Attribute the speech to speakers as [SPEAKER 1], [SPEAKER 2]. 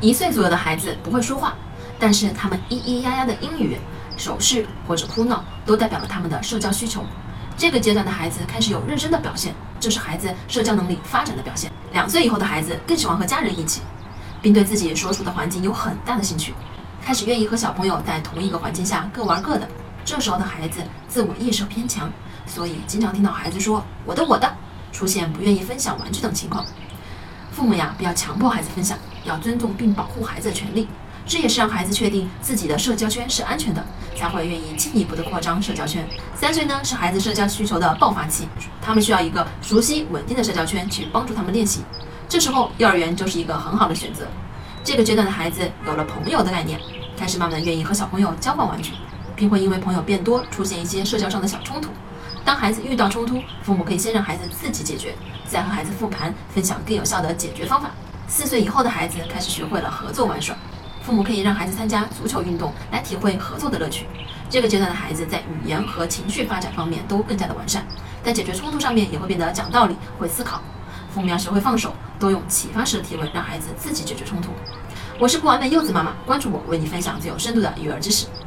[SPEAKER 1] 一岁左右的孩子不会说话，但是他们咿咿呀呀的英语、手势或者哭闹，都代表了他们的社交需求。这个阶段的孩子开始有认真的表现，这是孩子社交能力发展的表现。两岁以后的孩子更喜欢和家人一起，并对自己所处的环境有很大的兴趣，开始愿意和小朋友在同一个环境下各玩各的。这时候的孩子自我意识偏强，所以经常听到孩子说“我的我的”，出现不愿意分享玩具等情况。父母呀，不要强迫孩子分享，要尊重并保护孩子的权利。这也是让孩子确定自己的社交圈是安全的，才会愿意进一步的扩张社交圈。三岁呢，是孩子社交需求的爆发期，他们需要一个熟悉稳定的社交圈去帮助他们练习。这时候，幼儿园就是一个很好的选择。这个阶段的孩子有了朋友的概念，开始慢慢愿意和小朋友交换玩具，并会因为朋友变多，出现一些社交上的小冲突。当孩子遇到冲突，父母可以先让孩子自己解决，再和孩子复盘，分享更有效的解决方法。四岁以后的孩子开始学会了合作玩耍。父母可以让孩子参加足球运动，来体会合作的乐趣。这个阶段的孩子在语言和情绪发展方面都更加的完善，在解决冲突上面也会变得讲道理、会思考。父母要学会放手，多用启发式的提问，让孩子自己解决冲突。我是不完美柚子妈妈，关注我，为你分享最有深度的育儿知识。